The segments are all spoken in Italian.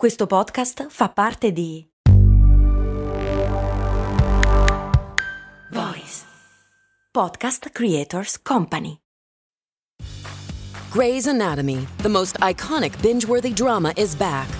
Questo podcast fa parte di Voice Podcast Creators Company. Grey's Anatomy, the most iconic binge-worthy drama is back.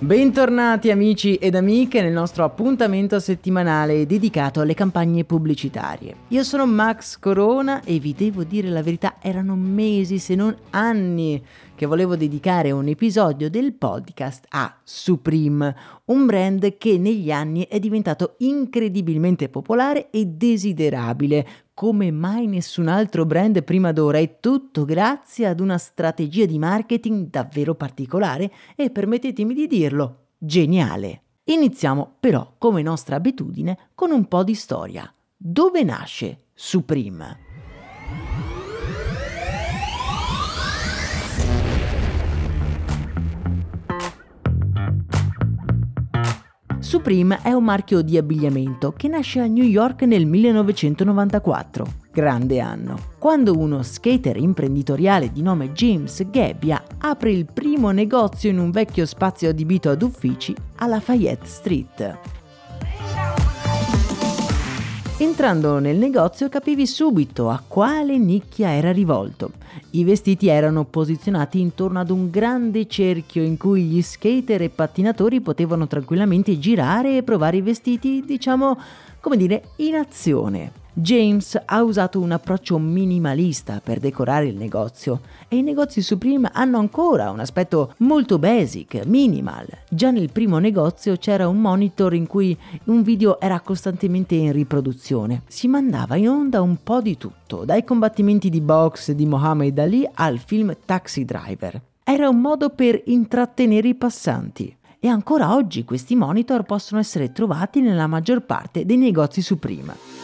Bentornati amici ed amiche nel nostro appuntamento settimanale dedicato alle campagne pubblicitarie. Io sono Max Corona e vi devo dire la verità, erano mesi se non anni che volevo dedicare un episodio del podcast a Supreme, un brand che negli anni è diventato incredibilmente popolare e desiderabile, come mai nessun altro brand prima d'ora e tutto grazie ad una strategia di marketing davvero particolare e permettetemi di dirlo, geniale. Iniziamo però, come nostra abitudine, con un po' di storia. Dove nasce Supreme? Supreme è un marchio di abbigliamento che nasce a New York nel 1994. Grande anno. Quando uno skater imprenditoriale di nome James Gebbia apre il primo negozio in un vecchio spazio adibito ad uffici a Lafayette Street. Entrando nel negozio capivi subito a quale nicchia era rivolto. I vestiti erano posizionati intorno ad un grande cerchio in cui gli skater e pattinatori potevano tranquillamente girare e provare i vestiti, diciamo, come dire, in azione. James ha usato un approccio minimalista per decorare il negozio e i negozi Supreme hanno ancora un aspetto molto basic, minimal. Già nel primo negozio c'era un monitor in cui un video era costantemente in riproduzione. Si mandava in onda un po' di tutto, dai combattimenti di box di Muhammad Ali al film Taxi Driver. Era un modo per intrattenere i passanti e ancora oggi questi monitor possono essere trovati nella maggior parte dei negozi Supreme.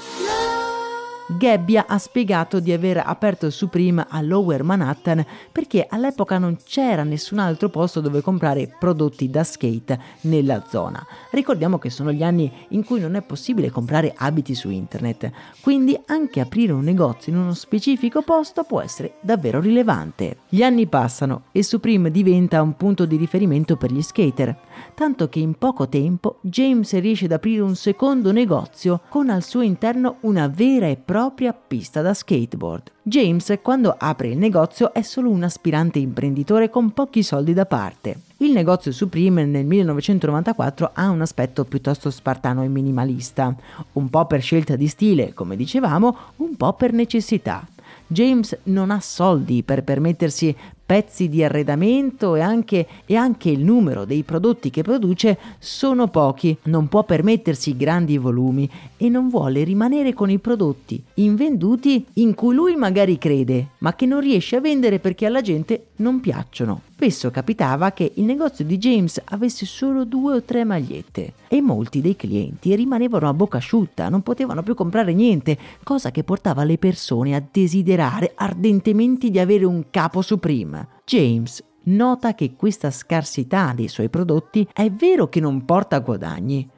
Gebbia ha spiegato di aver aperto Supreme a Lower Manhattan perché all'epoca non c'era nessun altro posto dove comprare prodotti da skate nella zona. Ricordiamo che sono gli anni in cui non è possibile comprare abiti su internet, quindi anche aprire un negozio in uno specifico posto può essere davvero rilevante. Gli anni passano e Supreme diventa un punto di riferimento per gli skater, tanto che in poco tempo James riesce ad aprire un secondo negozio con al suo interno una vera e propria propria pista da skateboard. James, quando apre il negozio, è solo un aspirante imprenditore con pochi soldi da parte. Il negozio Supreme nel 1994 ha un aspetto piuttosto spartano e minimalista, un po' per scelta di stile, come dicevamo, un po' per necessità. James non ha soldi per permettersi pezzi di arredamento e anche, e anche, il numero dei prodotti che produce sono pochi, non può permettersi grandi volumi e non vuole rimanere con i prodotti invenduti in cui lui magari crede, ma che non riesce a vendere perché alla gente non piacciono. Spesso capitava che il negozio di James avesse solo due o tre magliette e molti dei clienti rimanevano a bocca asciutta, non potevano più comprare niente, cosa che portava le persone a desiderare ardentemente di avere un capo Supreme. James nota che questa scarsità dei suoi prodotti è vero che non porta guadagni,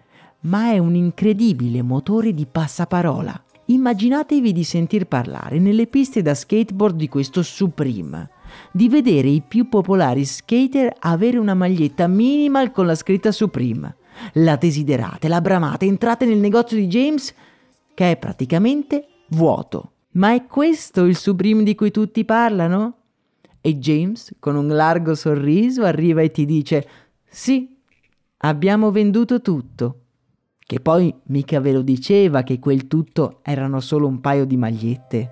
ma è un incredibile motore di passaparola. Immaginatevi di sentir parlare nelle piste da skateboard di questo Supreme di vedere i più popolari skater avere una maglietta minimal con la scritta Supreme. La desiderate, la bramate, entrate nel negozio di James che è praticamente vuoto. Ma è questo il Supreme di cui tutti parlano? E James, con un largo sorriso, arriva e ti dice: Sì, abbiamo venduto tutto. Che poi mica ve lo diceva che quel tutto erano solo un paio di magliette.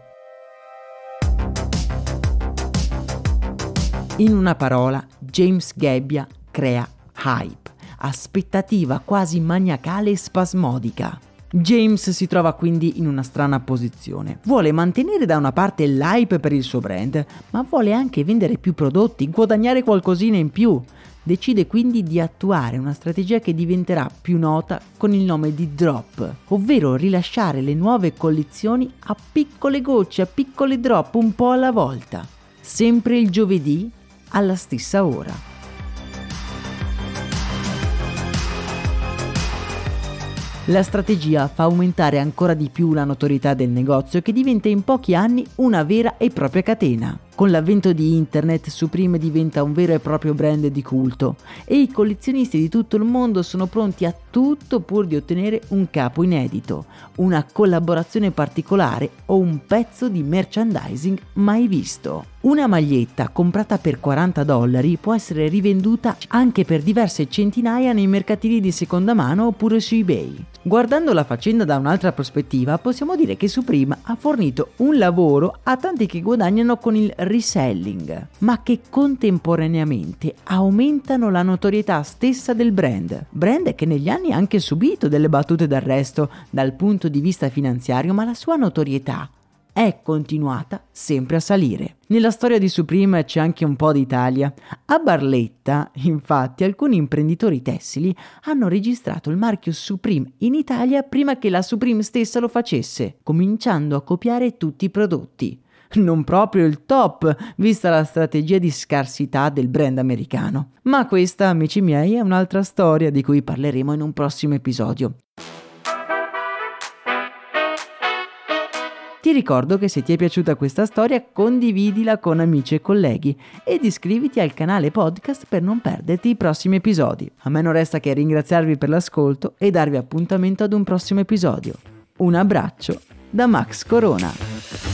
In una parola, James Gebbia crea hype, aspettativa quasi maniacale e spasmodica. James si trova quindi in una strana posizione. Vuole mantenere da una parte l'hype per il suo brand, ma vuole anche vendere più prodotti, guadagnare qualcosina in più. Decide quindi di attuare una strategia che diventerà più nota con il nome di drop, ovvero rilasciare le nuove collezioni a piccole gocce, a piccole drop un po' alla volta, sempre il giovedì alla stessa ora. La strategia fa aumentare ancora di più la notorietà del negozio che diventa in pochi anni una vera e propria catena. Con l'avvento di internet Supreme diventa un vero e proprio brand di culto e i collezionisti di tutto il mondo sono pronti a tutto pur di ottenere un capo inedito, una collaborazione particolare o un pezzo di merchandising mai visto. Una maglietta comprata per 40 dollari può essere rivenduta anche per diverse centinaia nei mercatini di seconda mano oppure su eBay. Guardando la faccenda da un'altra prospettiva, possiamo dire che Supreme ha fornito un lavoro a tanti che guadagnano con il reselling, ma che contemporaneamente aumentano la notorietà stessa del brand. Brand che negli anni ha anche subito delle battute d'arresto dal punto di vista finanziario, ma la sua notorietà è continuata sempre a salire. Nella storia di Supreme c'è anche un po' d'Italia. A Barletta, infatti, alcuni imprenditori tessili hanno registrato il marchio Supreme in Italia prima che la Supreme stessa lo facesse, cominciando a copiare tutti i prodotti. Non proprio il top, vista la strategia di scarsità del brand americano. Ma questa, amici miei, è un'altra storia di cui parleremo in un prossimo episodio. Ti ricordo che se ti è piaciuta questa storia condividila con amici e colleghi ed iscriviti al canale podcast per non perderti i prossimi episodi. A me non resta che ringraziarvi per l'ascolto e darvi appuntamento ad un prossimo episodio. Un abbraccio da Max Corona.